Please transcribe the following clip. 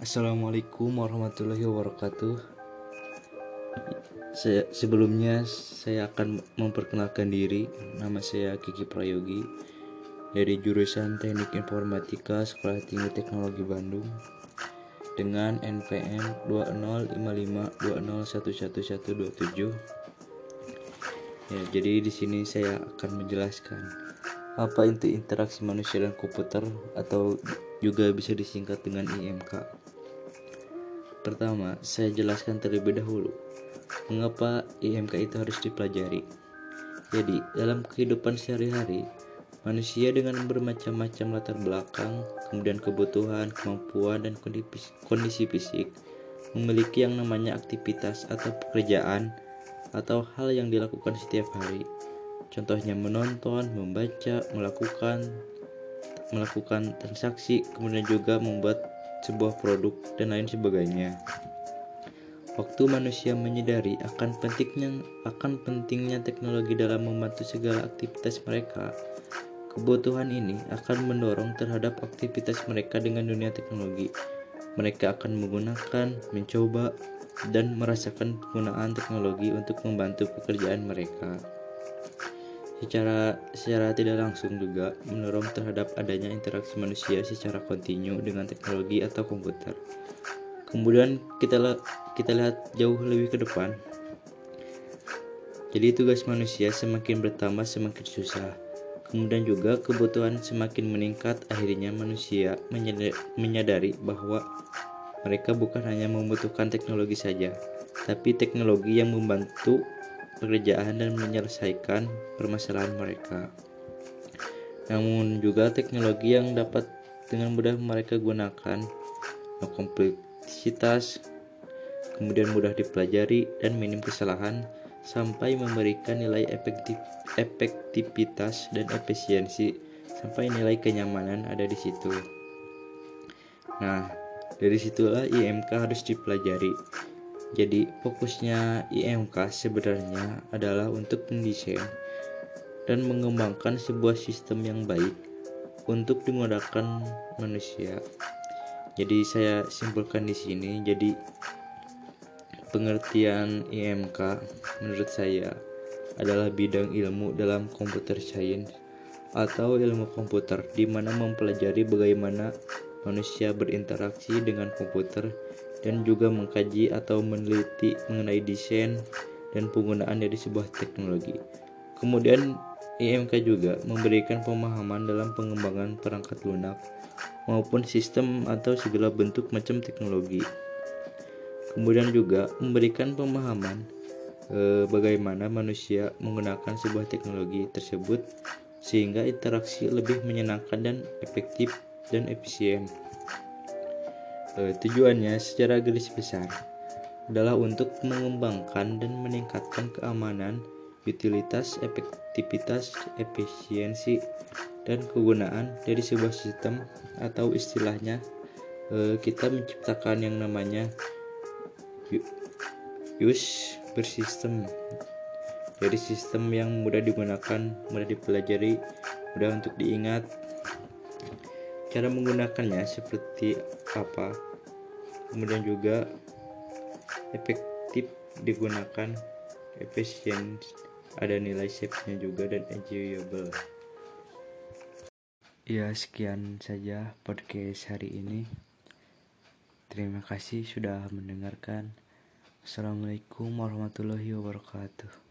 Assalamualaikum warahmatullahi wabarakatuh. Saya, sebelumnya saya akan memperkenalkan diri. Nama saya Kiki Prayogi dari jurusan Teknik Informatika Sekolah Tinggi Teknologi Bandung dengan NPM 205520111127. Ya, jadi di sini saya akan menjelaskan apa itu interaksi manusia dan komputer atau juga bisa disingkat dengan IMK. Pertama, saya jelaskan terlebih dahulu mengapa IMK itu harus dipelajari. Jadi, dalam kehidupan sehari-hari, manusia dengan bermacam-macam latar belakang, kemudian kebutuhan, kemampuan, dan kondisi fisik memiliki yang namanya aktivitas atau pekerjaan atau hal yang dilakukan setiap hari. Contohnya menonton, membaca, melakukan melakukan transaksi, kemudian juga membuat sebuah produk, dan lain sebagainya. Waktu manusia menyadari akan pentingnya akan pentingnya teknologi dalam membantu segala aktivitas mereka, kebutuhan ini akan mendorong terhadap aktivitas mereka dengan dunia teknologi. Mereka akan menggunakan, mencoba, dan merasakan penggunaan teknologi untuk membantu pekerjaan mereka secara secara tidak langsung juga mendorong terhadap adanya interaksi manusia secara kontinu dengan teknologi atau komputer. Kemudian kita kita lihat jauh lebih ke depan. Jadi tugas manusia semakin bertambah semakin susah. Kemudian juga kebutuhan semakin meningkat akhirnya manusia menyadari bahwa mereka bukan hanya membutuhkan teknologi saja, tapi teknologi yang membantu pekerjaan dan menyelesaikan permasalahan mereka. Namun juga teknologi yang dapat dengan mudah mereka gunakan, kompleksitas, kemudian mudah dipelajari dan minim kesalahan sampai memberikan nilai efektif, efektivitas dan efisiensi sampai nilai kenyamanan ada di situ. Nah, dari situlah IMK harus dipelajari jadi fokusnya IMK sebenarnya adalah untuk mendesain dan mengembangkan sebuah sistem yang baik untuk digunakan manusia. Jadi saya simpulkan di sini. Jadi pengertian IMK menurut saya adalah bidang ilmu dalam komputer science atau ilmu komputer di mana mempelajari bagaimana manusia berinteraksi dengan komputer dan juga mengkaji atau meneliti mengenai desain dan penggunaan dari sebuah teknologi. Kemudian IMK juga memberikan pemahaman dalam pengembangan perangkat lunak maupun sistem atau segala bentuk macam teknologi. Kemudian juga memberikan pemahaman eh, bagaimana manusia menggunakan sebuah teknologi tersebut sehingga interaksi lebih menyenangkan dan efektif dan efisien. E, tujuannya secara garis besar adalah untuk mengembangkan dan meningkatkan keamanan, utilitas, efektivitas, efisiensi, dan kegunaan dari sebuah sistem atau istilahnya e, kita menciptakan yang namanya use bersistem. Dari sistem yang mudah digunakan, mudah dipelajari, mudah untuk diingat, cara menggunakannya seperti apa? Kemudian juga efektif digunakan efisien ada nilai safe-nya juga dan enjoyable. Ya sekian saja podcast hari ini. Terima kasih sudah mendengarkan. Assalamualaikum warahmatullahi wabarakatuh